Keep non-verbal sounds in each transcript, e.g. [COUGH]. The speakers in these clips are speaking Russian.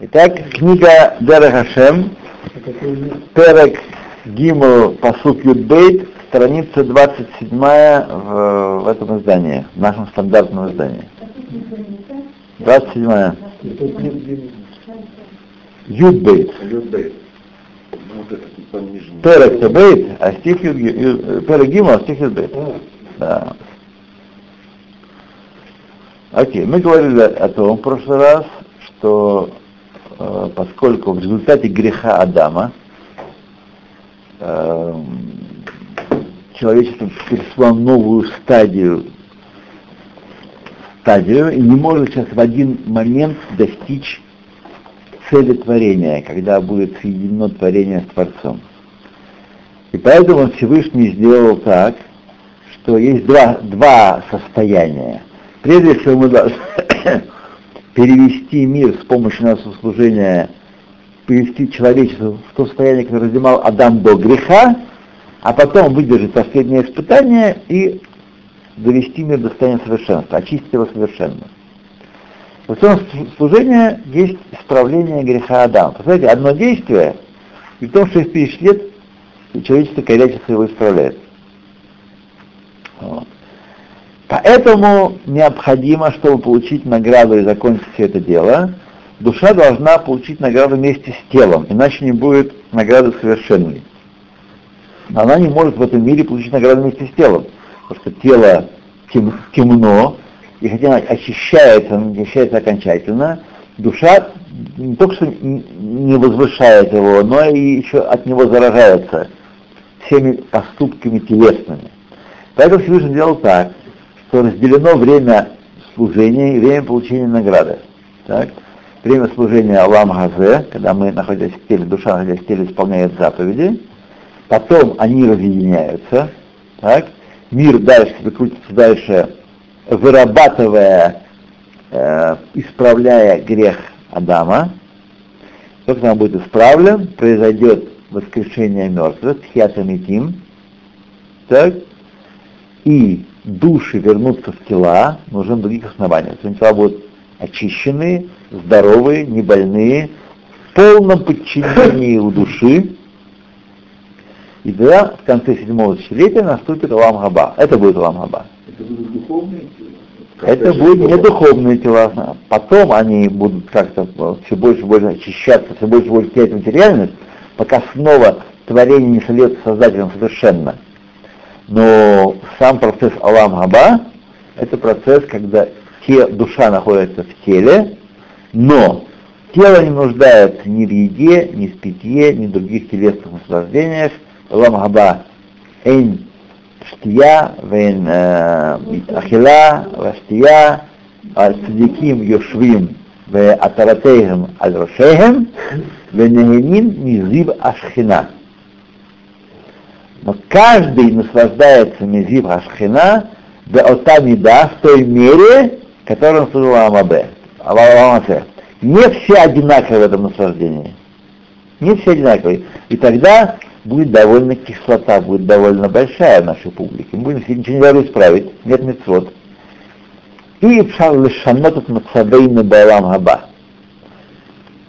Итак, книга Дера Хашем, Перек Гимл Пасук Юдбейт, страница 27 в, в этом издании, в нашем стандартном издании. 27 Юдбейт. Перек Тебейт, а стих Перек Гимл, а стих Юдбейт. Да. Окей, мы говорили о том в прошлый раз, что э, поскольку в результате греха Адама э, человечество перешло новую стадию, стадию и не может сейчас в один момент достичь цели творения, когда будет соединено творение с Творцом. И поэтому Всевышний сделал так, что есть два, два состояния. Прежде всего мы должны перевести мир с помощью нашего служения, перевести человечество в то состояние, которое занимал Адам до греха, а потом выдержать последнее испытание и довести мир до состояния совершенства, очистить его совершенно. В этом служении есть исправление греха Адама. Посмотрите, одно действие, и в том, что через тысяч лет человечество корячится его исправляет. Вот. Поэтому необходимо, чтобы получить награду и закончить все это дело, душа должна получить награду вместе с телом, иначе не будет награды совершенной. Она не может в этом мире получить награду вместе с телом, потому что тело тем, темно, и хотя она очищается, она очищается окончательно, душа не только что не возвышает его, но и еще от него заражается всеми поступками телесными. Поэтому Всевышний делал так, что разделено время служения и время получения награды. Так? Время служения Алам Газе, когда мы, находясь в теле, душа, находясь в теле, исполняет заповеди. Потом они разъединяются. Так? Мир дальше крутится дальше, вырабатывая, э, исправляя грех Адама. Только он будет исправлен, произойдет воскрешение мертвых, тхиатамитим. Так? И души вернутся в тела, нужны других оснований. Есть тела будут очищенные, здоровые, не больные, в полном подчинении у души. И тогда в конце седьмого тысячелетия наступит Алам Хаба. Это будет Алам Хаба. Это будут духовные тела? Это будут не духовные тела. Потом они будут как-то все больше и больше очищаться, все больше и больше терять материальность, пока снова творение не сольется создателем совершенно. Но сам процесс Алам Хаба – это процесс, когда те, душа находится в теле, но тело не нуждается ни в еде, ни в питье, ни в других телесных наслаждениях. Алам Хаба – эн штия, вен э, ахила, ваштия, аль-садиким йошвим, в атаратейхем аль-рушейхем, вен низиб ашхина – но каждый наслаждается мизив Ашхина ота мида в той мере, которую он служил Амабе. Не все одинаковые в этом наслаждении. Не все одинаковые. И тогда будет довольно кислота, будет довольно большая нашей публике. Мы будем ничего не должны исправить, нет мецвод. И пшал лишанот мацавейну балам хаба.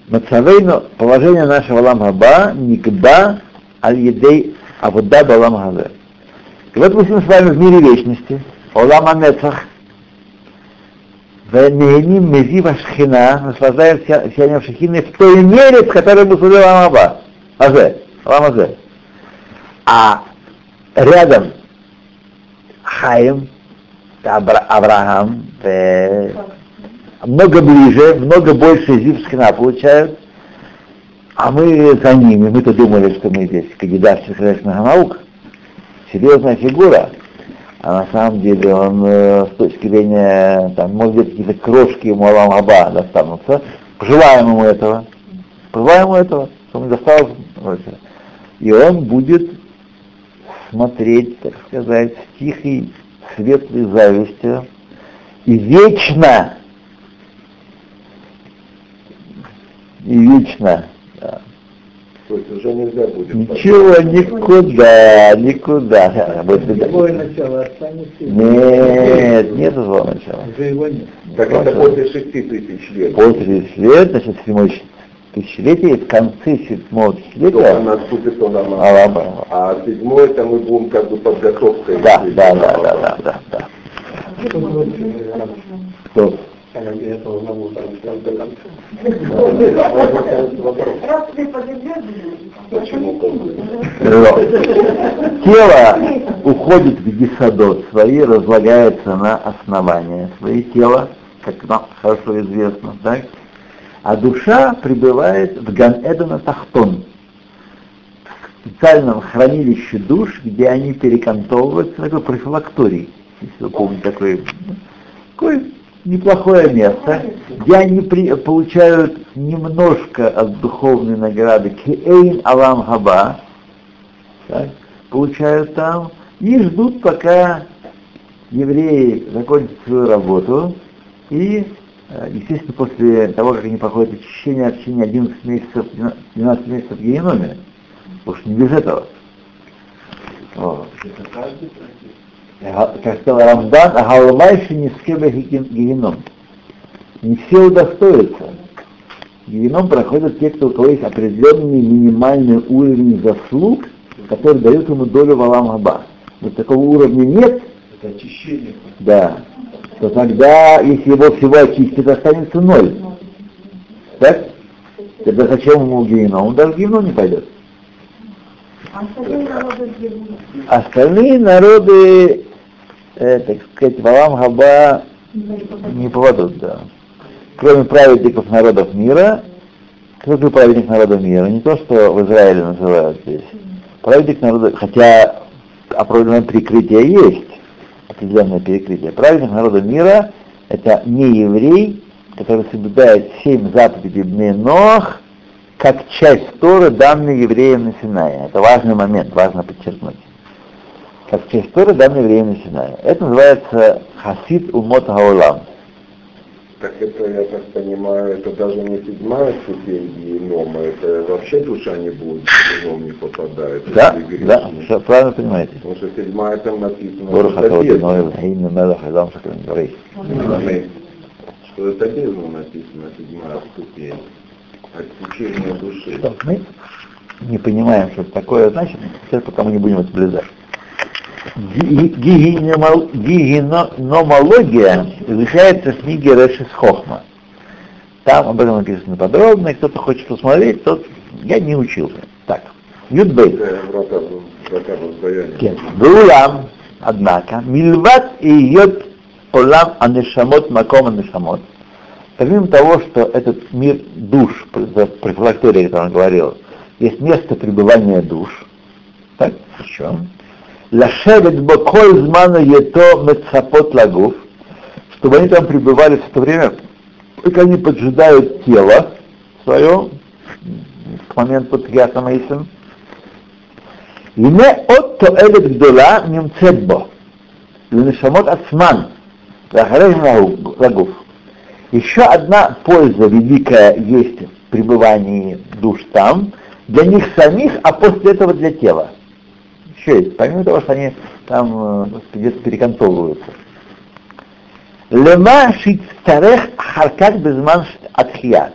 Мацавейну, положение нашего лам хаба, никогда аль-едей а вот да Балам Хазе. И вот мы с вами в мире вечности, Олам Амецах, Венеяним Мезива Шхина, наслаждаемся сиянием Шхины в той мере, в которой мы служили Ламаба. Азе, Ламазе. А рядом Хаим, Авраам, много ближе, много больше Зив Шхина получают, а мы за ними, мы-то думали, что мы здесь кандидат сельскохозяйственных наук, серьезная фигура, а на самом деле он э, с точки зрения, там, может быть, какие-то крошки ему Алам Аба достанутся. Пожелаем ему этого. Пожелаем ему этого, чтобы он досталось. И он будет смотреть, так сказать, с тихой, светлой завистью и вечно, и вечно то есть уже нельзя будет. Ничего, никуда, никуда. Злое начало останется? Нет, нет злого начала. Уже его нет. Так это после шести тысяч лет. После 30 лет, значит, седьмой, тысячелетия, и в конце седьмого Только тысячелетия наступит он. Аллах. А седьмой это мы будем как бы подготовкой. Да, к да, этому да, да, Аллаху. да, да, да. Что? Почему как бы? Тело уходит в гисадот свои, разлагается на основание свои тела, как нам хорошо известно, так? А душа пребывает в Ган-Эдена Тахтон, в специальном хранилище душ, где они перекантовываются, такой профилакторий, если вы помните, такой, такое неплохое место, где они при- получают немножко от духовной награды Кеэйн Алам Хаба, так, получают там и ждут, пока евреи закончат свою работу. И, э, естественно, после того, как они проходят очищение, очищение 11 месяцев, 12 месяцев в геноме, уж не без этого. Вот. Как сказал Рамдан, Агалмайши не скебе геном. Не все удостоятся. Геном проходят те, кто, у кого есть определенный минимальный уровень заслуг, который дает ему долю в Алам Хаба. Вот такого уровня нет, Это очищение. да, то тогда, если его всего очистить, останется ноль. Так? Тогда зачем ему геном? Он даже в геном не пойдет. Остальные народы, э, так сказать, в Алам Хаба не попадут, да. Кроме праведников народов мира, кто такой праведник народов мира? Не то, что в Израиле называют здесь. Праведник народа, хотя определенное прикрытие есть, определенное перекрытие. Праведник народа мира – это не еврей, который соблюдает семь заповедей Бненох, как часть Торы, данной евреям на Синае. Это важный момент, важно подчеркнуть. Как часть Торы, данной евреям на Синае. Это называется хасид умот хаолам. Так это, я так понимаю, это даже не седьмая ступень генома, это вообще душа не будет, в геном не попадает. Да, да, все правильно понимаете. Потому что седьмая там написано, что это бездна. Написано, седьмая ступень. Отсечение души. Что мы не понимаем, что это такое значит, сейчас пока мы не будем это близать. Гигиномология изучается в книге Решис Хохма. Там об этом написано подробно, и кто-то хочет посмотреть, тот я не учился. Так, Юдбей. Воздаяния. Вулам, однако, мильват и йод олам анешамот маком анешамот. Помимо того, что этот мир душ, за профилакторией, о котором он говорил, есть место пребывания душ, так, еще, лашевит бо коль змана ето мецапот лагуф, чтобы они там пребывали в это время, пока они поджидают тело свое, к моменту Тхията Маисим, и не от тоэлет гдола немцебо, линешамот ацман, лагуф. Еще одна польза великая есть в пребывании душ там, для них самих, а после этого для тела честь, помимо того, что они там э, где-то перекантовываются. Лема шицтарех харкак безман атхия.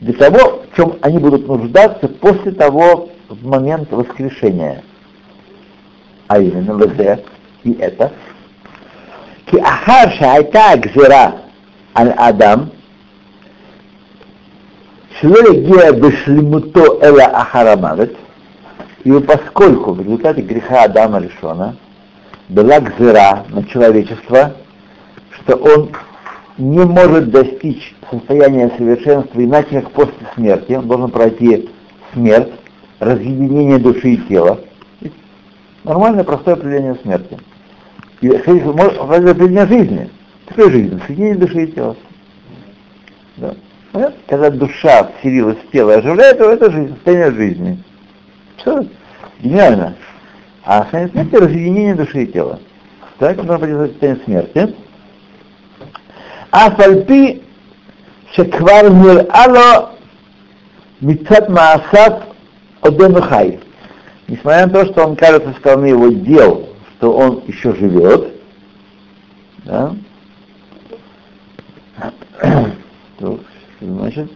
Для того, в чем они будут нуждаться после того, в момент воскрешения. А именно ВД и это. Ки ахар шайта гзера аль адам. Шло гея бешлимуто эла ахарамавет и поскольку в результате греха Адама Решона была гзера на человечество, что он не может достичь состояния совершенства иначе, как после смерти, он должен пройти смерть, разъединение души и тела. Нормальное, простое определение смерти. И определение жизни. Такой жизни, соединение души и тела. Да. Когда душа вселилась в тело и оживляет его, это жизнь, состояние жизни. Все, гениально. А состояние смерти – разъединение души и тела. Так, он должен быть состояние смерти. А фальпи шеквар мирало митцат маасат оденухай. Несмотря на то, что он кажется со стороны его дел, что он еще живет, да? [CLEARS THROAT] Что значит?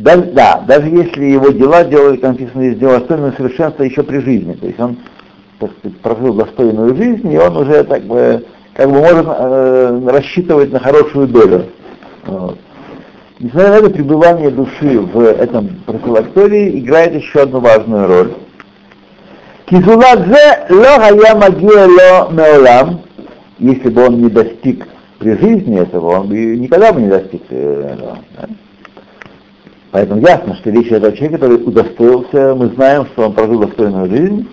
Даже, да, даже если его дела делали, как написано, из него достойного совершенства еще при жизни. То есть он так сказать, прожил достойную жизнь, и он уже так бы, как бы может э, рассчитывать на хорошую долю. Вот. Несмотря на это, пребывание души в этом профилактории играет еще одну важную роль. Кизуладзе ло магия ло меолам, если бы он не достиг при жизни этого, он бы никогда бы не достиг этого. Да? Поэтому ясно, что речь идет о человеке, который удостоился, мы знаем, что он прожил достойную жизнь,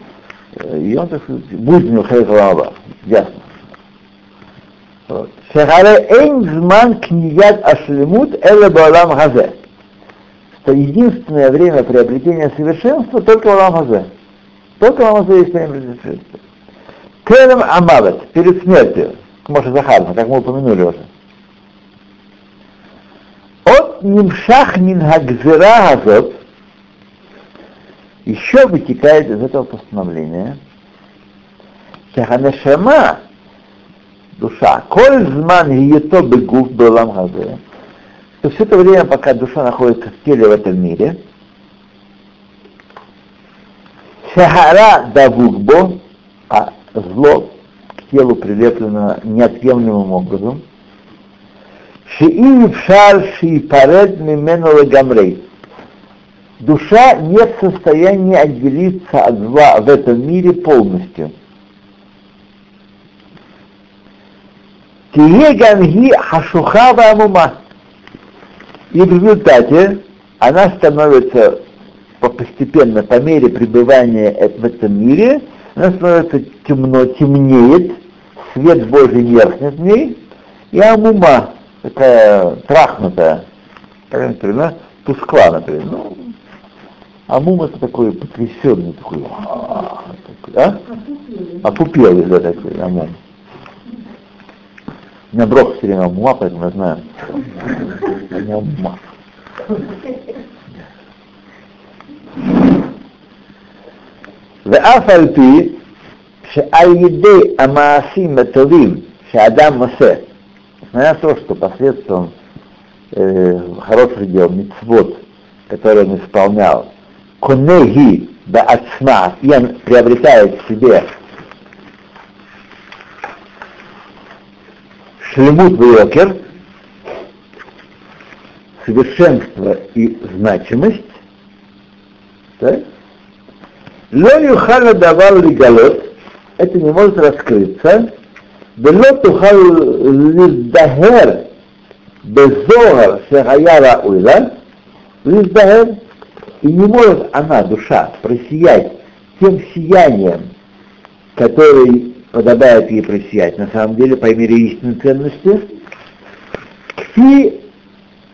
э, и он, так сказать, будет у него хейт ясно. Шахаре эйн зман кният ашлемут эла баалам хазе. Что единственное время приобретения совершенства только в Алам Хазе. Только в Алам Хазе есть время приобретения совершенства. Керем амавет, перед смертью, Моше Захарна, как мы упомянули уже. Нимшах мин хагзира азот. Еще вытекает из этого постановления, Шаханешама, душа, коль зман гието бегуф белам хазе, то все это время, пока душа находится в теле в этом мире, Шахара давукбо, а зло к телу прилеплено неотъемлемым образом, Шии пшар ши паред мимену лагамрей. Душа не в состоянии отделиться от зла в этом мире полностью. Тиеганги хашухава амума. И в результате она становится постепенно, по мере пребывания в этом мире, она становится темно, темнеет, свет Божий меркнет в ней, и амума, такая трахнутая, как например, тускла, например. Ну, амум это такой потрясенный, такой, а? Опупелый, да, такой амум. У меня брох все время амума, поэтому я знаю. Не амума. ואף על פי שעל ידי המעשים הטובים שאדם עושה, несмотря на то, что посредством э, хороших дел, мицвод, который он исполнял, конеги да ацма, и он приобретает в себе шлемут вейокер, совершенство и значимость, так? Ло юхала давал лигалот, это не может раскрыться, ולא תוכל להזדהר בזוהר שהיה ראוי לה, להזדהר, и не может она, душа, просиять тем сиянием, который подобает ей просиять, на самом деле, по мере истинной ценности, кфи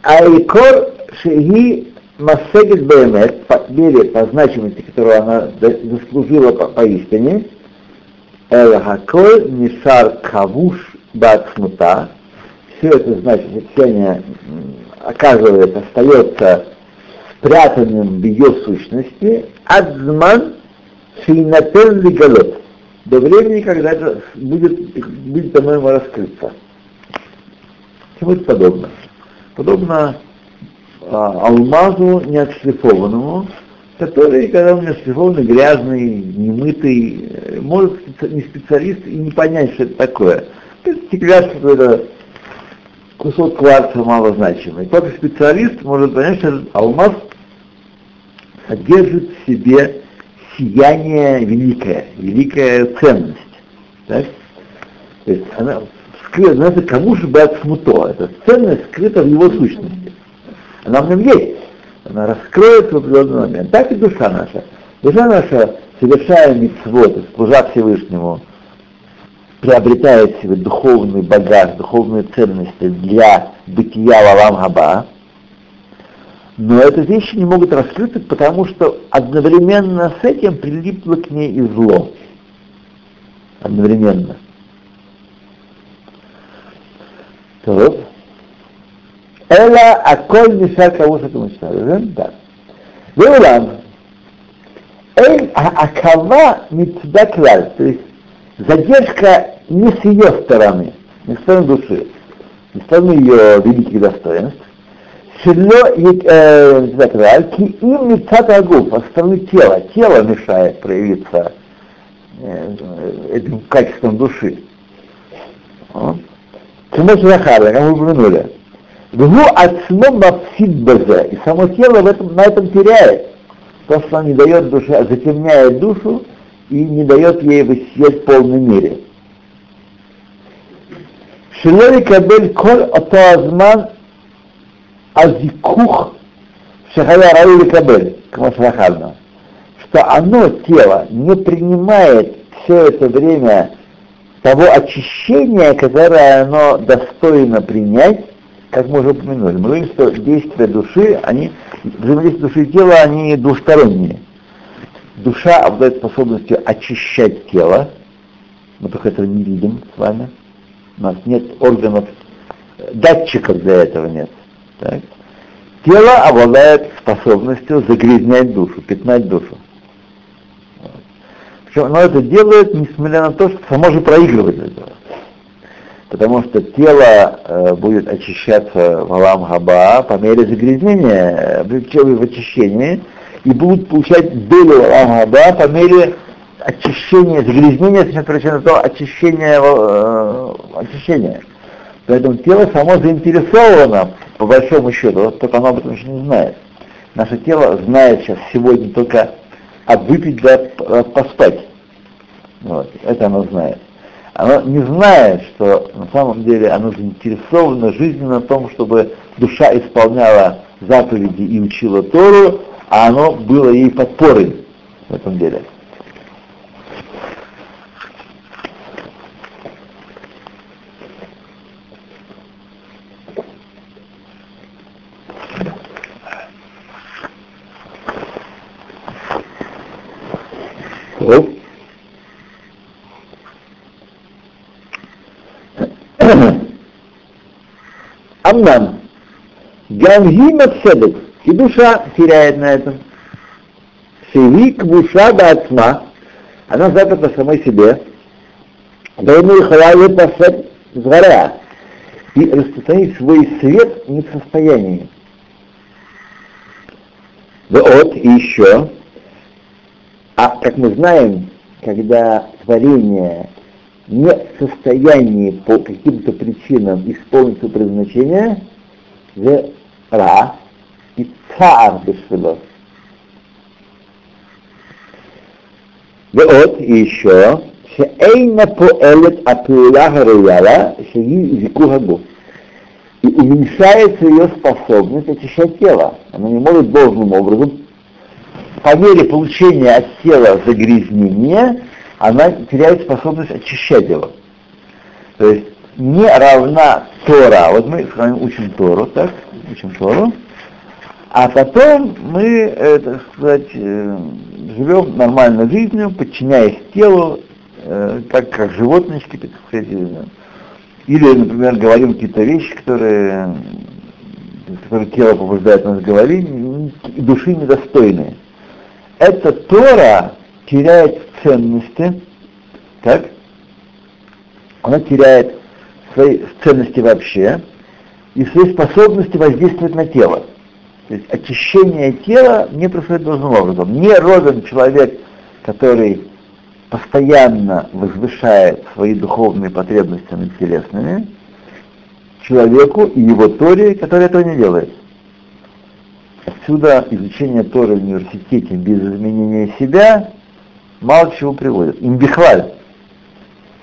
айкор шеги массегет бэмет, по мере, по значимости, которую она заслужила по, поистине, Эл Хаколь Нишар Кавуш Бацмута. Все это значит, течение оказывается, остается спрятанным в ее сущности. Адзман Шейнатен Лигалот. До времени, когда это будет, будет по-моему, раскрыться. Чему это подобно? Подобно а, алмазу неотшлифованному, который, когда у меня шлифованный, грязный, немытый, э, может не специалист и не понять, что это такое. Это стекляшка какой-то кусок кварца малозначимый. Только специалист может понять, что этот алмаз содержит в себе сияние великое, великая ценность. Так? То есть она скрыта, знаете, кому же бы от смуто, эта ценность скрыта в его сущности. Она в нем есть она раскроется в определенный момент. Так и душа наша. Душа наша, совершая митцвот, служа Всевышнему, приобретает себе духовный багаж, духовные ценности для бытия Валам Хаба, но эти вещи не могут раскрыться, потому что одновременно с этим прилипло к ней и зло. Одновременно. То, Эла аколь миша кавуша камыша. Да. Веулам. Эль акава митцда клаль. То есть задержка не с ее стороны, не с стороны души, не с стороны ее великих достоинств. Шело ки им митцата агуф, а со стороны тела. Тело мешает проявиться этим качеством души. Чему же Захара, как мы упомянули. Вгу мапсид базе, и само тело в этом, на этом теряет. То, что он не дает душе, затемняет душу и не дает ей высиять в полной мере. Шилори кабель коль ото азман азикух шахая раули кабель, камашрахадна, что оно, тело, не принимает все это время того очищения, которое оно достойно принять, как мы уже упомянули. Мы говорим, что действия души, они, взаимодействие души и тела, они двусторонние. Душа обладает способностью очищать тело, мы только этого не видим с вами. У нас нет органов, датчиков для этого нет. Так? Тело обладает способностью загрязнять душу, пятнать душу. Причем оно это делает, несмотря на то, что само же проигрывает это. Потому что тело э, будет очищаться в Алам Хаба по мере загрязнения, э, в очищении, и будут получать долю Алам Хаба по мере очищения, загрязнения, сейчас причина то очищения, э, очищения. Поэтому тело само заинтересовано, по большому счету, только оно об этом еще не знает. Наше тело знает сейчас сегодня только а выпить да поспать. Вот, это оно знает оно не знает, что на самом деле оно заинтересовано жизненно в том, чтобы душа исполняла заповеди и учила Тору, а оно было ей подпорой в этом деле. Hello? Амнам, Гамги Мацедек, и душа теряет на этом. Севи Квуша Бацма, она заперта самой себе, да ему и халавит посад згоря, и распространить свой свет не в состоянии. Вот, и еще, а как мы знаем, когда творение не в состоянии по каким-то причинам исполнить свое предназначение, в ра и цар бешвело. ועוד, и еще, שאינה פועלת הפעולה הראויה שהיא זיכור הגוף. И уменьшается ее способность очищать тело. Она не может должным образом по мере получения от тела загрязнения, она теряет способность очищать его. То есть не равна Тора. Вот мы с вами учим Тору, так? Учим Тору. А потом мы, э, так сказать, э, живем нормальной жизнью, подчиняясь телу, э, как, как животнички, так сказать. Или, например, говорим какие-то вещи, которые, которые тело побуждает нас говорить, души недостойные эта Тора теряет ценности, так? Она теряет свои ценности вообще и свои способности воздействовать на тело. То есть очищение тела не происходит должным образом. Не ровен человек, который постоянно возвышает свои духовные потребности над телесными, человеку и его Торе, который этого не делает. Отсюда изучение Торы в университете без изменения себя мало к чему приводит. Имбихваль.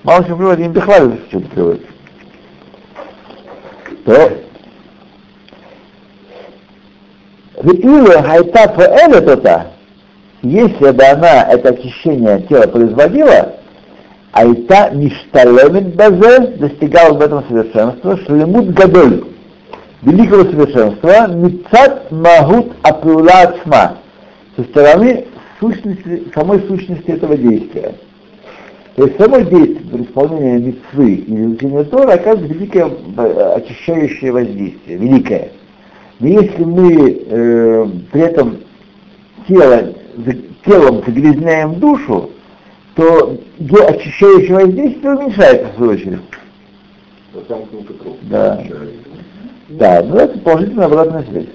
Мало к чему приводит, имбихваль что-то приводит. То Ветила хайта поэля тота, если бы она это очищение тела производила, айта мишталемит базе достигала в этом совершенства, шлемут гадоль, великого совершенства, мицат магут апула ацма, со стороны сущности, самой сущности этого действия. То есть само действие при исполнении митцвы и изучения Тора оказывает великое э, очищающее воздействие, великое. Но если мы э, при этом тело, телом загрязняем душу, то ее очищающее воздействие уменьшается в свою очередь. Да. Да, ну это положительная обратная связь.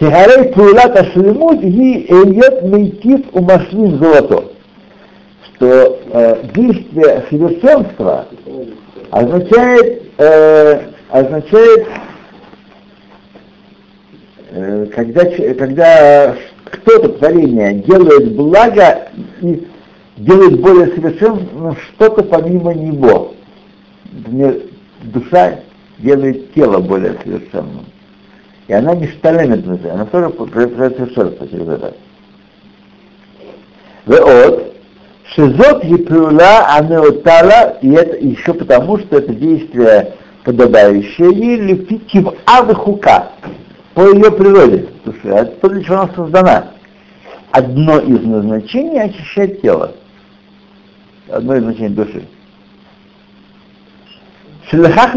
Шехарей Пуилат Ашлемут и Эльет Мейтит у Машлин Золото. Что э, действие совершенства означает, э, означает когда, когда кто-то творение делает благо и делает более совершенным что-то помимо него. Например, душа делает тело более совершенным. И она не шталемит она тоже проявляет совершенство через это. Вот, шизот епюла анеотала, и это еще потому, что это действие подобающее ей лефикив авхука, по ее природе души, это то, для чего она создана. Одно из назначений очищать тело. Одно из значений души. Шелехах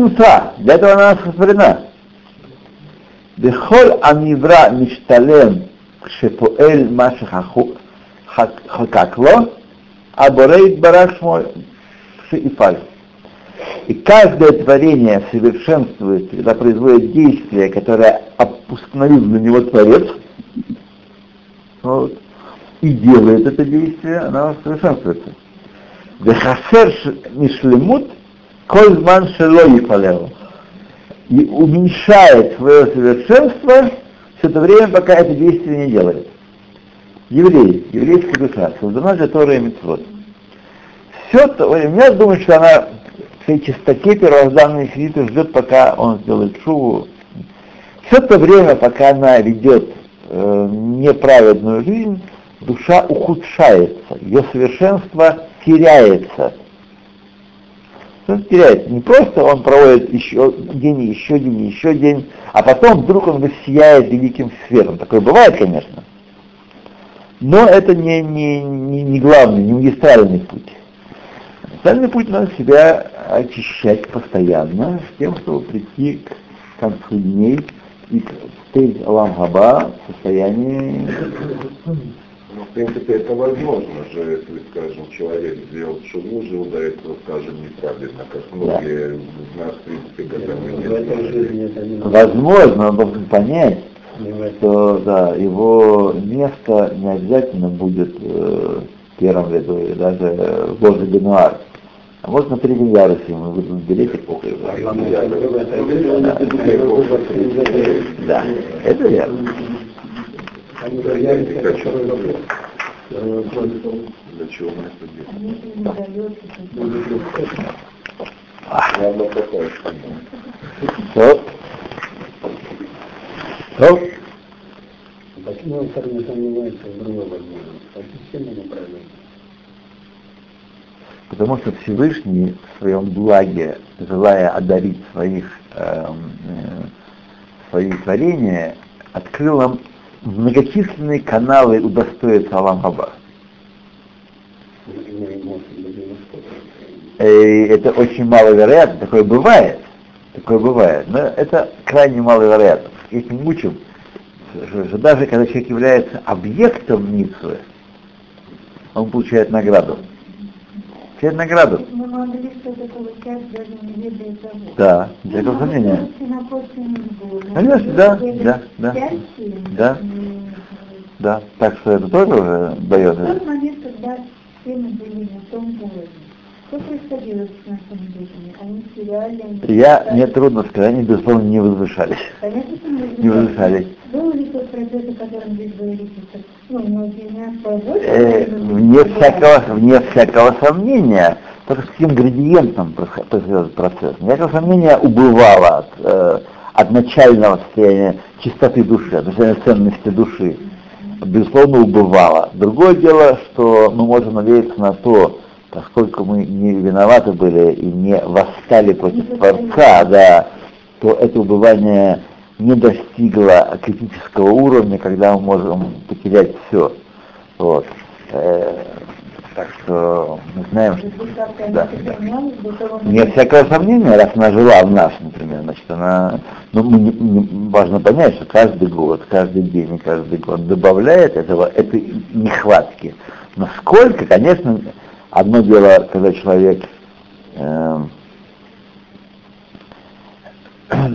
для этого она сотворена. Бехоль анивра мишталем кшепуэль маша хакакло, а борейт бараш мой шиифаль. И каждое творение совершенствует, когда производит действие, которое установил на него Творец, вот, и делает это действие, оно совершенствуется. Вехасер мишлемут кользман шело ефалео и уменьшает свое совершенство все это время, пока это действие не делает. Еврей, еврейская душа, создана для Торы и Митцвот. Все то, я думаю, что она в своей чистоте первозданной сидит и ждет, пока он сделает шуву. Все то время, пока она ведет э, неправедную жизнь, душа ухудшается, ее совершенство теряется он теряется. Не просто он проводит еще день, еще день, еще день, а потом вдруг он воссияет великим светом. Такое бывает, конечно. Но это не, не, не, не главный, не магистральный путь. Магистральный путь надо себя очищать постоянно, с тем, чтобы прийти к концу дней и к Алам Хаба в состоянии ну, в принципе, это возможно же, если, скажем, человек сделал шуму, жил до этого, скажем, неправильно, как многие да. из нас, в принципе, готовы не Возможно, он должен понять, что да, его место не обязательно будет э, в первом ряду, или даже возле Бенуар. А вот на третьем ярусе мы будем беречь и Да, это верно. Они я не хочу. Для чего мы это делаем? Ладно, такое. Стоп. Стоп. Почему автор не сомневается в другой возможности? Совсем неправильно. Потому что Всевышний в своем благе, желая одарить своих, э, э, свои творения, открыл нам многочисленные каналы удостоится Алам Хаба. И это очень маловероятно, такое бывает, такое бывает, но это крайне маловероятно. Если мы учим, что даже когда человек является объектом Ницвы, он получает награду. Получает награду. Да, без всякого сомнения. Конечно, да, да, да, да, да. Так что это тоже уже дает. В тот момент, когда все мы были на том уровне, что происходило с нашими детьми? Они теряли... Я, мне трудно сказать, они, безусловно, не возвышались. Понятно, что не возвышались. Был ли тот процесс, о котором здесь говорится, ну, многие нас э, вне всякого, вне всякого сомнения, только с каким градиентом происходит процесс. Никакого сомнения убывало от, э, от начального состояния чистоты души, от состояния ценности души. Безусловно, убывало. Другое дело, что мы можем надеяться на то, поскольку мы не виноваты были и не восстали против Творца, да, то это убывание не достигло критического уровня, когда мы можем потерять все. Вот. Э, так что мы знаем, что... Да. Нет всякого сомнения, раз она жила в нас, например, значит, она... Ну, мы, не, важно понять, что каждый год, каждый день каждый год добавляет этого, этой нехватки. Насколько, конечно, одно дело, когда человек э, [CLEARS THROAT]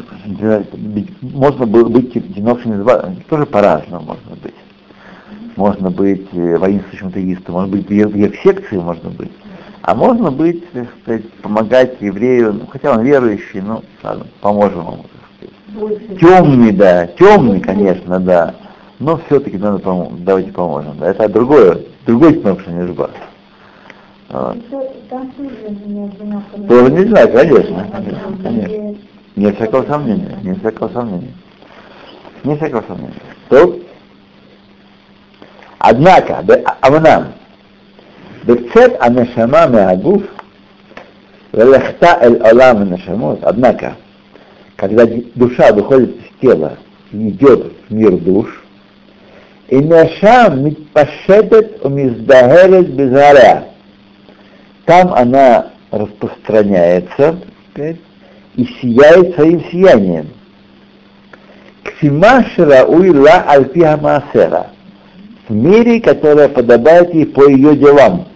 можно было быть из тоже по-разному можно быть. Можно быть э, воинствующим атеистом, может быть, в секции можно быть. А можно быть, так сказать, помогать еврею, ну, хотя он верующий, ну, ладно, поможем ему, так сказать. Темный, да, темный, конечно, да. Но все-таки надо помочь, давайте поможем. Да. Это другое, другой снобший нежба. Вот. Тоже не знаю, конечно, конечно, конечно. Не всякого сомнения, не всякого сомнения. Не всякого сомнения. То, однако, Авнам, бецет анешама меагуф, велехта эль олам нешамот, однако, когда душа выходит из тела и идет в мир душ, и нешам митпашетет умиздагерет безаря, там она распространяется, и сияет своим сиянием. Ксимашера уйла альпиха маасера. В мире, которая подобает ей по ее делам.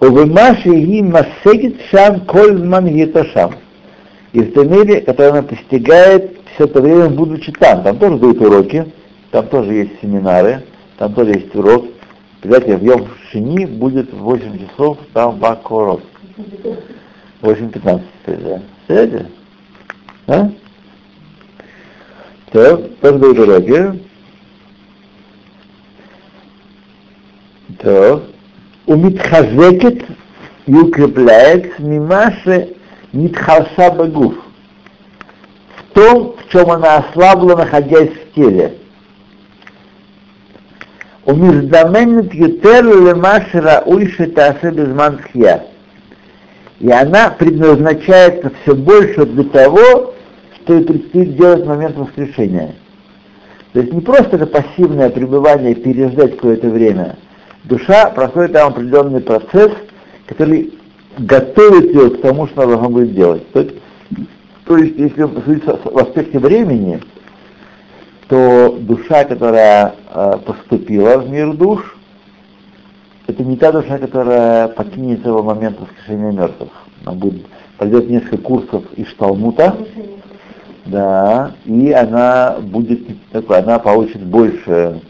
Увымаши и масегит шам кользман етошам. И в том мире, который она постигает все это время, будучи там. Там тоже дают уроки, там тоже есть семинары, там тоже есть урок. Представляете, в Йом Шини будет в 8 часов там Бакорот. 8.15 да. Знаете? А? То, тоже дороги. То, умитхазекет и укрепляет мимаше нитхалша багуф. В том, в чем она ослабла, находясь в теле. ומזדמנת יותר למה שראוי שתעשה בזמן תחייה и она предназначается все больше для того, что ей предстоит делать в момент воскрешения. То есть не просто это пассивное пребывание переждать какое-то время. Душа проходит там определенный процесс, который готовит ее к тому, что она должна будет делать. То есть, то есть если в аспекте времени, то душа, которая э, поступила в мир душ, это не та душа, которая покинет его момент воскрешения мертвых. Она будет, пройдет несколько курсов из Талмута, да, и она будет она получит больше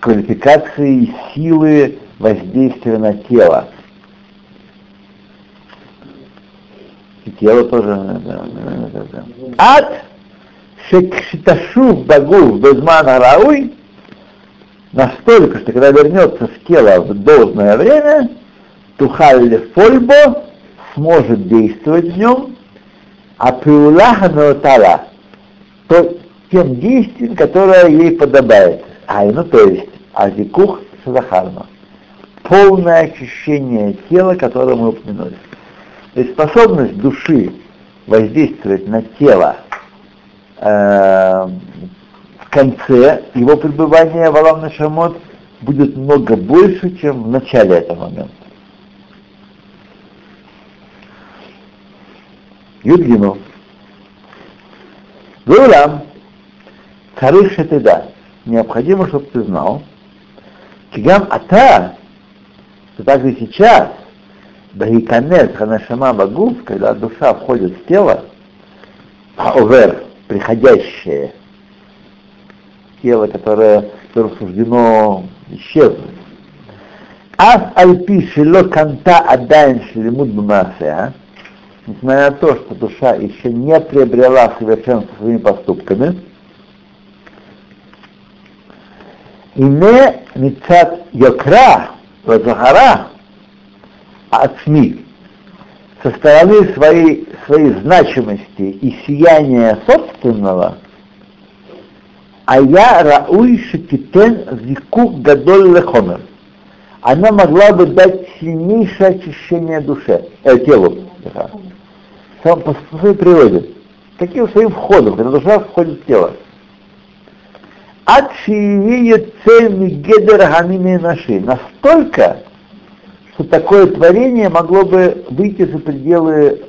квалификации, силы воздействия на тело. И тело тоже. Да, да, да, Ад шекшиташув багув безман рауй настолько, что когда вернется в тело в должное время, тухалли фольбо сможет действовать в нем, а приулаха наутала, то тем действием, которое ей подобает. А, ну то есть, азикух садахарна. Полное очищение тела, которое мы упомянули. То есть способность души воздействовать на тело э, конце его пребывания в Алам Нашамот будет много больше, чем в начале этого момента. Юдгину. Гулам, царых да. Необходимо, чтобы ты знал, Кигам Ата, что также сейчас, Бахиканес Ханашама Багуф, когда душа входит в тело, овер, приходящее, тело, которое, которое исчезнуть. Ас альпи шило канта адайн шелемут бмасе, несмотря на то, что душа еще не приобрела совершенство своими поступками, и не мецат йокра, вазахара, ацми, со стороны своей, своей значимости и сияния собственного, а я рауй шекитен зикук гадоль лехомер. Она могла бы дать сильнейшее очищение душе, э, телу. Сам по своей природе. Таким своим входом, когда душа входит в тело. Ад цель мигедер хамины наши. Настолько, что такое творение могло бы выйти за пределы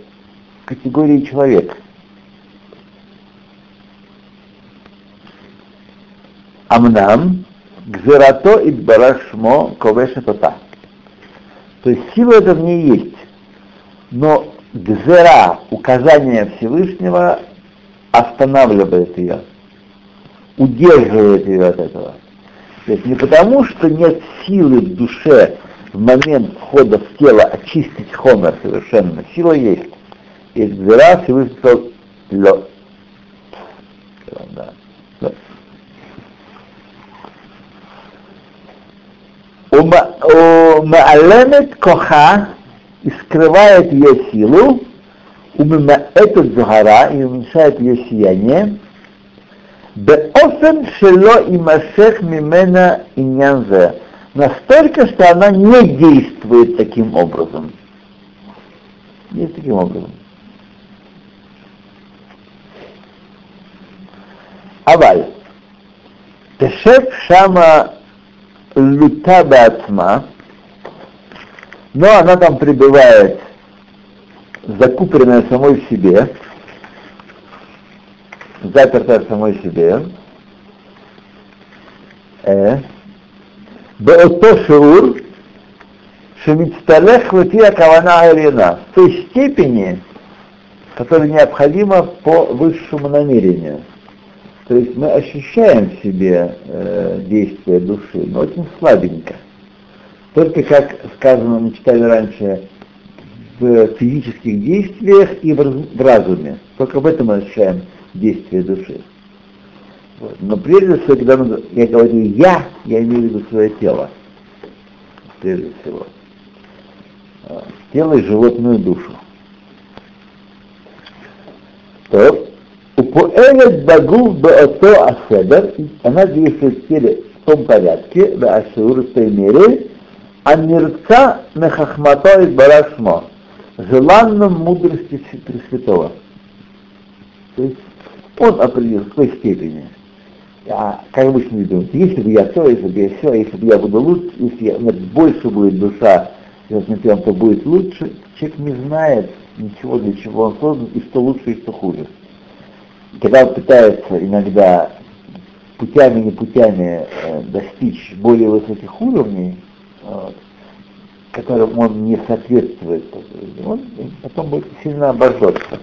категории человека. Амнам, Гзерато и Барашмо Ковешетота. То есть сила это в ней есть, но гзера, указание Всевышнего, останавливает ее, удерживает ее от этого. То есть не потому, что нет силы в душе в момент входа в тело очистить хомер совершенно. Сила есть. И Гзера Всевышний сказал Лед. Да. Умаалемет коха и скрывает ее силу, умима этот зухара и уменьшает ее сияние, Беофен шело и масех мимена и. Настолько, что она не действует таким образом. Не таким образом. Аваль. Тешев шама лута баатма, но она там пребывает закупоренная самой себе, запертая самой себе. Э. Беото шур, шемицталех лутия кавана арина. В той степени, которая необходима по высшему намерению – то есть мы ощущаем в себе э, действие души, но очень слабенько. Только, как сказано, мы читали раньше, в физических действиях и в разуме. Только в этом мы ощущаем действие души. Вот. Но прежде всего, когда мы, я говорю «я», я имею в виду свое тело. Прежде всего. А, тело и животную душу. То упоэлет багу баото аседер, она действует в теле в том порядке, в ашур в той мере, а мирца мехахмато и барашмо, желанным мудрости Пресвятого. То есть он определил в какой степени. А, как обычно вы думаете, если бы я то, если бы я все, если бы я буду лучше, если я, меня больше будет душа, если я то будет лучше, человек не знает ничего, для чего он создан, и что лучше, и что хуже. Когда пытается иногда путями не путями э, достичь более высоких уровней, вот, которым он не соответствует, он потом будет сильно обожжется.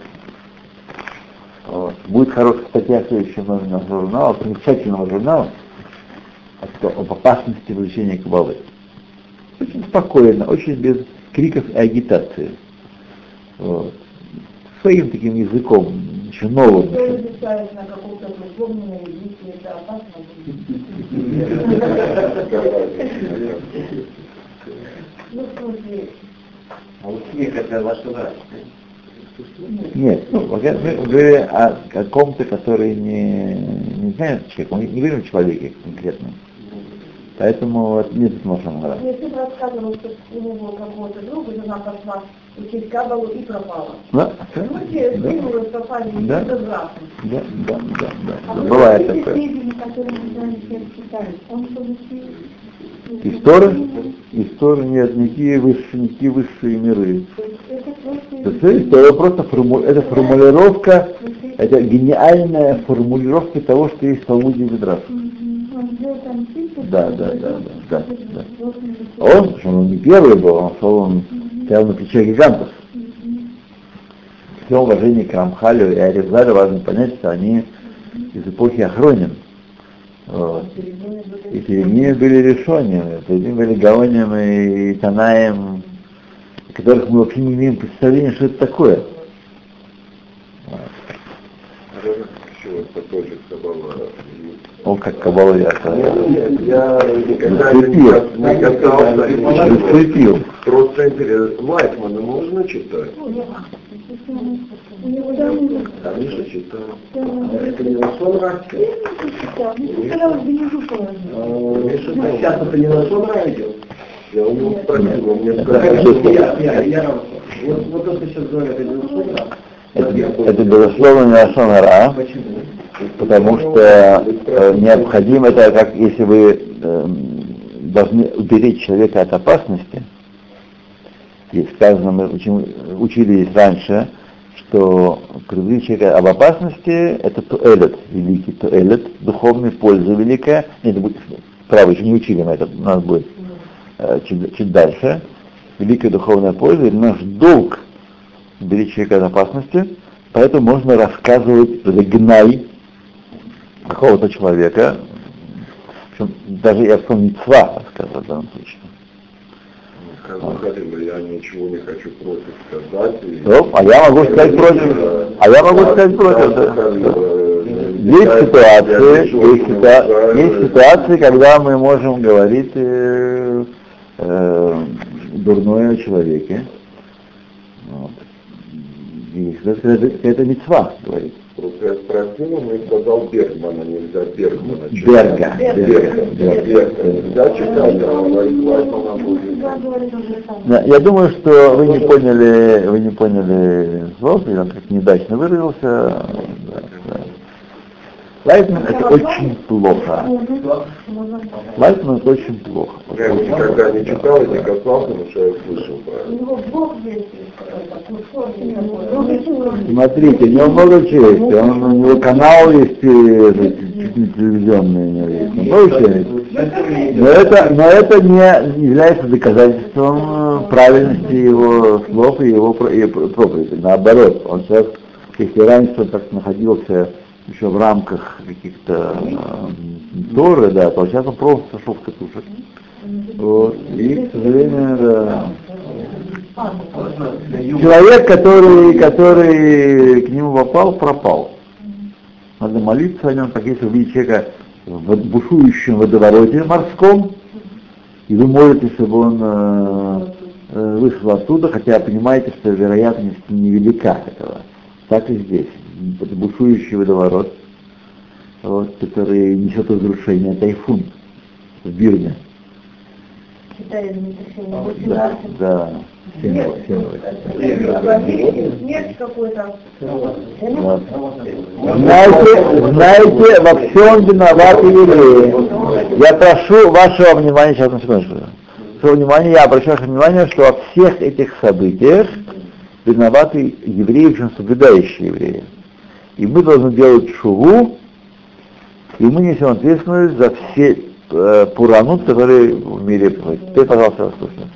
Вот. Будет хорошая статья в следующем номере журнала, замечательного журнала, об опасности изучения кабалы. Очень спокойно, очень без криков и агитации. Вот. Своим таким языком, это опасно. Ну, в смысле... А вот смех это во что Нет, ну, мы говорим о каком-то, который не, не знает человека, мы не говорим о человеке конкретно. Поэтому вот не можно говорить. Мне сын рассказывал, что у него какого-то друга жена пошла учить кабалу и пропала. Да. Ну, те скинули, пропали, да. да. Да, да, да, да. А Бывает такое. он получил История? История нет, никакие высшие, никакие высшие миры. Это, это просто форму, это формулировка, это гениальная формулировка того, что есть в Талмуде Ведраш. Да, да, да, да, да, да. Он, что он не первый был, он шел, он стоял на плече гигантов. Все уважение к Рамхалю и Аризалю важно понять, что они из эпохи Ахронин. Вот. И перед ними были решениями, перед ними были Гаоним и Танаем, которых мы вообще не имеем представления, что это такое. О, как Кабала я Я никогда не касался. Зацепил. Просто интересно. Лайфмана можно читать? Конечно, читал. Это не Лашон Сейчас это не Лашон идет. Я у него спросил, он мне сказал. Вот то, что сейчас говорят, это Лашон это, это безусловно не Ашонара, потому что э, необходимо, это как если вы э, должны уберечь человека от опасности, и сказано, мы учим, учились раньше, что предупредить человека об опасности это туэлет, великий туэлет, духовная польза великая. Нет, будет, право, еще не учили мы это, у нас будет э, чуть, чуть дальше. Великая духовная польза, наш долг беречь человека от опасности, поэтому можно рассказывать гнай какого-то человека, причем даже я вспомнил митцва рассказывать в данном случае. Сказал, я ничего не хочу против сказать. И... Ну, а я могу сказать против. А я могу сказать против, да. Есть ситуации, есть, ситуа- есть ситуации, когда мы можем говорить э, э, дурное о человеке. Вот. Это, это, это мецва говорит. Просто я спросил, он мне сказал Бергмана, нельзя Бергмана. Берга. Берга. Берга. Нельзя читать, а я думаю, что вы не поняли, вы не поняли слов, я как неудачно выразился. Лайтман это очень плохо. Лайтман это очень плохо. Я никогда не читал и не касался, но что я слышал Смотрите, у него много чести, он, у него канал есть чуть не телевизионный у него есть. Много чести. Но это, но это не является доказательством э, правильности его слов и его проповеди. Наоборот, он сейчас, если раньше он так находился еще в рамках каких-то э, Торы, да, то сейчас он просто сошел в катушек. Вот. И, к сожалению, да. Человек, который, который к нему попал, пропал. Надо молиться о нем, так если увидите человека в бушующем водовороте морском, и вы молитесь, чтобы он э, э, вышел оттуда, хотя понимаете, что вероятность невелика этого. Так и здесь. Бушующий водоворот, вот, который несет разрушение, тайфун в Бирме. Китай землетрясение, Да, 18. да. В смерть какой-то. Да. Знаете, знаете, во всем виноваты евреи. Я прошу вашего внимания, сейчас на секундочку. Своего внимания, я обращаю ваше внимание, что во всех этих событиях виноваты евреи, причем соблюдающие евреи. И мы должны делать шуву, и мы несем ответственность за все э, пуранут, которые в мире происходят. Теперь, пожалуйста, вас слушаю.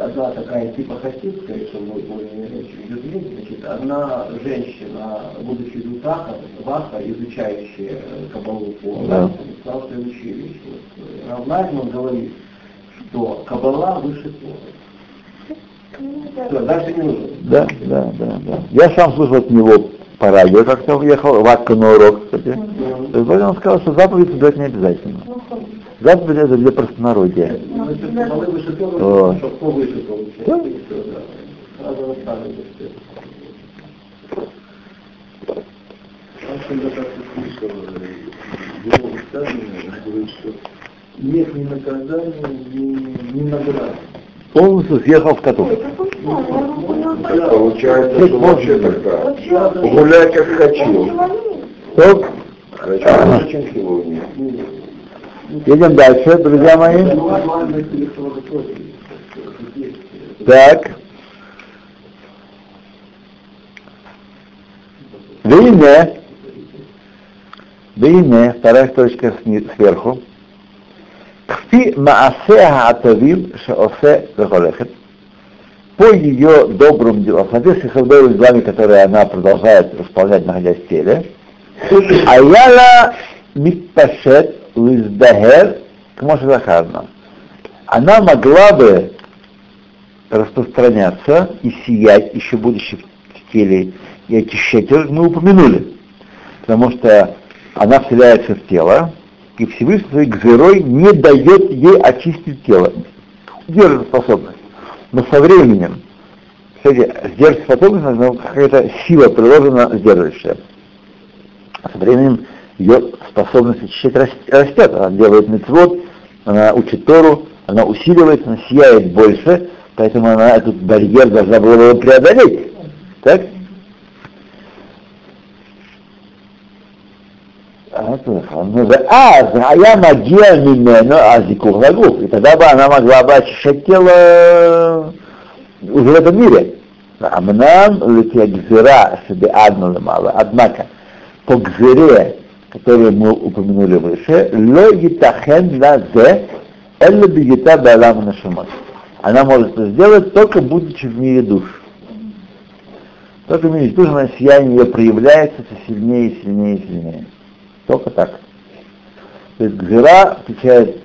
Одна такая типа хасидская, что мы более значит, одна женщина, будучи изучаха, ваха, изучающая э, кабалу по Да. Сказала следующую вещь. Вот, э, Рав Лайфман говорит, что кабала выше Тора. Все, дальше не нужно. Да, да, да, да. Я сам слышал от него по радио, как-то уехал, Ватка на урок, кстати. То есть он сказал, что заповедь соблюдать не обязательно. Заповедь это для простонародия. Да. Он говорит, что нет ни наказания, ни, ни награды. Полностью съехал в. Так получается, что вообще тогда гуляй как хочу. Стоп. Хочу лучше, чем сегодня. Едем дальше, друзья мои. Так. Вине. Вине, вторая строчка сверху. Кфи маасе хаатавим шаосе вехолехет. По ее добрым делам, в соответствии с добрыми делами, которые она продолжает исполнять, находясь в теле, Аяла митпашет лиздахер к Захарна. Она могла бы распространяться и сиять, еще будучи в теле, и очищать, мы упомянули. Потому что она вселяется в тело, и Всевышний своей гзырой не дает ей очистить тело. Держит способность. Но со временем, кстати, сдерживать способность, но какая-то сила приложена сдерживающая. Со временем ее способность очищать рас- растет. Она делает мецвод, она учит Тору, она усиливается, она сияет больше, поэтому она этот барьер должна была его преодолеть. Так? אז היה מגיע ממנו הזיכוך לגוף, и тогда бы она могла бы очищать тело уже в этом мире. אמנם לפי הגזירה שבעדנו למעלה, однако по гзире, которую мы упомянули выше, לא ייתכן לזה אלא בהיותה בעולם הנשמות. Она может это сделать только будучи в мире душ. Только видите, тоже сияние ее проявляется все сильнее и сильнее и сильнее. Только так. То есть гзира включает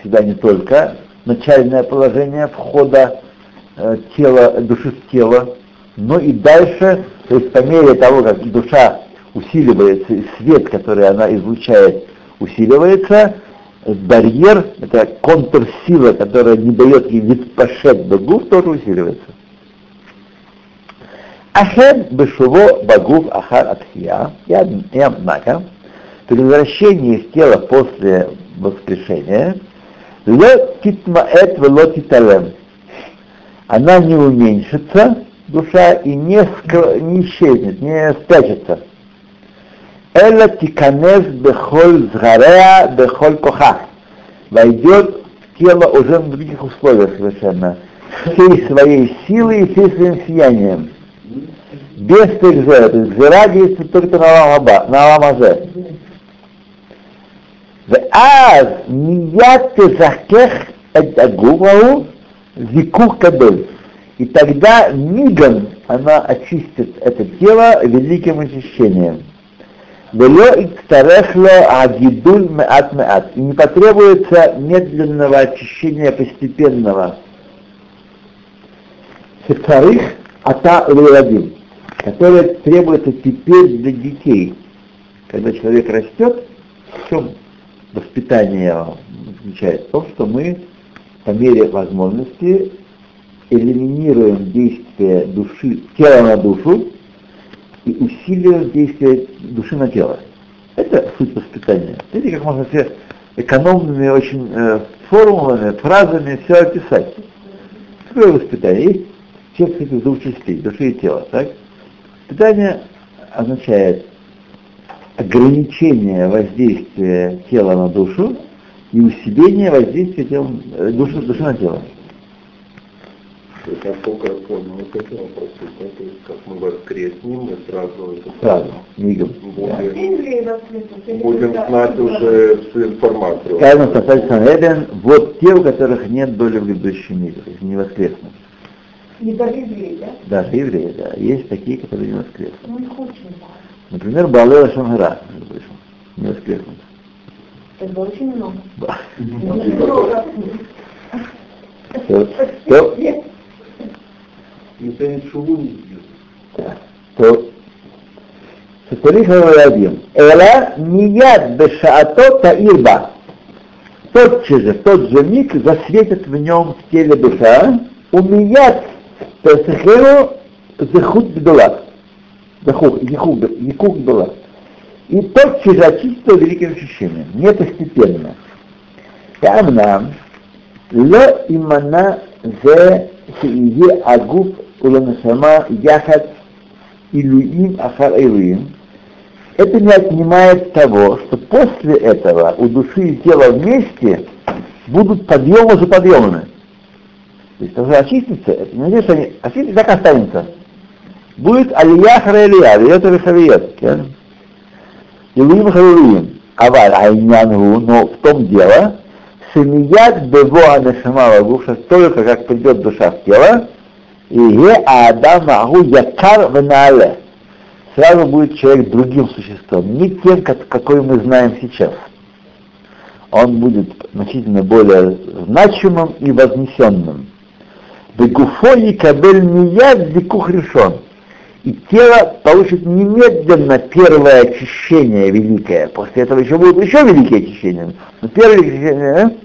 всегда не только начальное положение входа э, тела, души в тело, но и дальше, то есть по мере того, как душа усиливается, и свет, который она излучает, усиливается, барьер, это контрсила, которая не дает ей витпашет багуф, тоже усиливается. Ахен бешуво багуф ахар атхия, и однако, при возвращении в тело после воскрешения, она не уменьшится, душа, и не, скр... не исчезнет, не спрячется. Эла тиканес бехоль згареа бехоль коха. Войдет в тело уже в других условиях совершенно. Всей своей силой и всей своим сиянием. Без текзера. То есть гзера действует только на ламазе. ואז מיד תזכך את הגוף ההוא זיכוך גדול. И тогда мигом она очистит это тело великим очищением. Вело икстарехло агидуль меат меат. И не потребуется медленного очищения постепенного. Шецарих ата леладим, которое требуется теперь для детей. Когда человек растет, в чем воспитание заключается? В том, что мы по мере возможности элиминируем действие души, тела на душу и усиливаем действие души на тело. Это суть воспитания. Видите, как можно все экономными очень э, формулами, фразами все описать. Какое воспитание? Есть текст этих двух частей, души и тела. Так? Воспитание означает ограничение воздействия тела на душу и усиление воздействия тела, э, души, души на тело. То есть, насколько я понял, вот это вопрос, да, то есть, как мы воскреснем, мы сразу это Сразу, мигом. будем, будем знать уже всю информацию. Сказано Тасаль Санэден, вот те, у которых нет доли в грядущем мире, то есть не воскреснут. Не даже евреи, да? Даже евреи, да. Есть такие, которые не воскреснут. Ну, их очень мало. Например, Балева Шангара, между прочим, не воскреснут. Это очень много. Да. Очень много. То, то, Никто не шуву не сделает. да, то שצריך להבין, אלא מיד בשעתו תאיר בה. Тотчас же, в тот же миг засветит в нем в теле душа, умият тесехеру зехут бедула. Якук была. И тот же очистила великим ощущением, не постепенно. Там нам ло имана зе шие агуф уланашама яхат илуим ахар илуим. Это не отнимает того, что после этого у души и тела вместе будут подъемы за подъемами. То есть, когда очистится, это не значит, что они очистятся, так останется. Будет алия харалия, алият или хавиет. Илуим харалиим. Аваль айнянгу, но в том дело, Шемият бево анешама лагуша, только как придет душа в тело, и е адам агу якар венале. Сразу будет человек другим существом, не тем, как, какой мы знаем сейчас. Он будет значительно более значимым и вознесенным. Бегуфони кабель мияд дикух решен. И тело получит немедленно первое очищение великое. После этого еще будет еще великие очищения. Но первое очищение,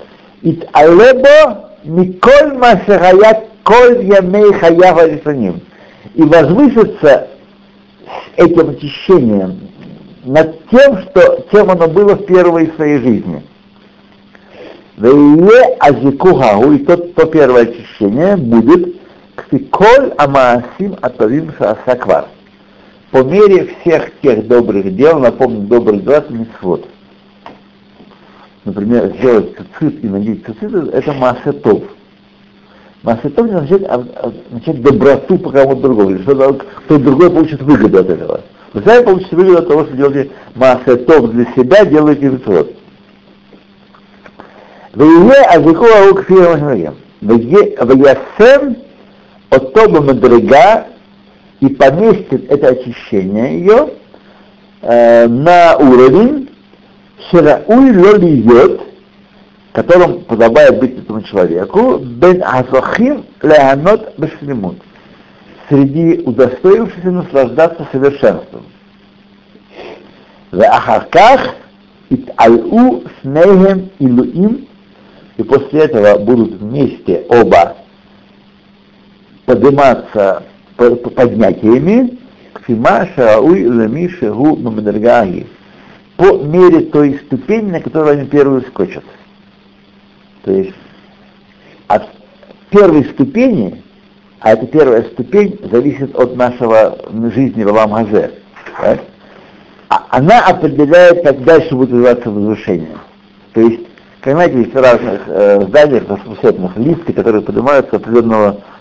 и алебо миколь масахаят коль ямей хаява лисаним. И возвысится этим очищением над тем, что, чем оно было в первой своей жизни. Вее азикухагу, и тот, то первое очищение будет Кфиколь Амаасим Атавим Саквар. По мере всех тех добрых дел, напомню, добрых дел это свод Например, сделать цицит и надеть цицит – это масетов. Масетов не означает, а, а означает доброту по кому-то другому, или что кто другой получит выгоду от этого. Вы сами получите выгоду от того, что делаете масетов для себя, делаете митцвот. Вы а азикова ук фирма Ваясем от Тоба Мадрига и поместит это очищение ее э, на уровень Ширауль Лолиот, которым подобает быть этому человеку, Бен Азахим Леонот Башлимут, среди удостоившихся наслаждаться совершенством. Ахарках ит алу Снейхем Илуим, и после этого будут вместе оба подниматься поднятиями к Фима Шауй Лами Шигу Мамадаргаги по мере той ступени, на которую они первую скочат. То есть от первой ступени, а эта первая ступень зависит от нашего жизни в Аламгазе, да? а она определяет, как дальше будет развиваться возвышение. То есть, знаете, есть в разных э, зданиях, высотных лифты, которые поднимаются определенного,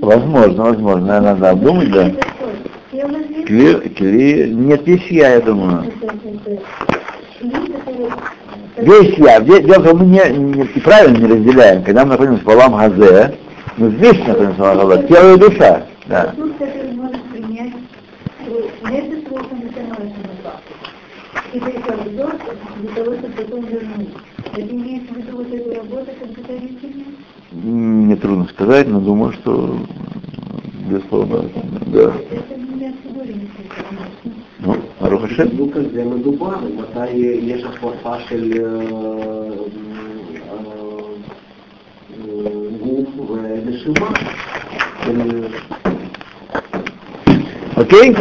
Возможно, возможно, наверное, надо обдумать, да. Кли, кли, нет, есть я, я думаю. Весь я. Дело в том, мы не, не, правильно не разделяем. Когда мы находимся в Алам Хазе, мы вместе находимся в Алам Хазе, душа. Да. И в виду вот эту работу компьютеристическую? Мне трудно сказать, но думаю, что безусловно, да. Это меня сегодня не Ну, ברוך השם. בדיוק על זה מדובר, מתי יש החלפה של גוף ונשימה. אוקיי?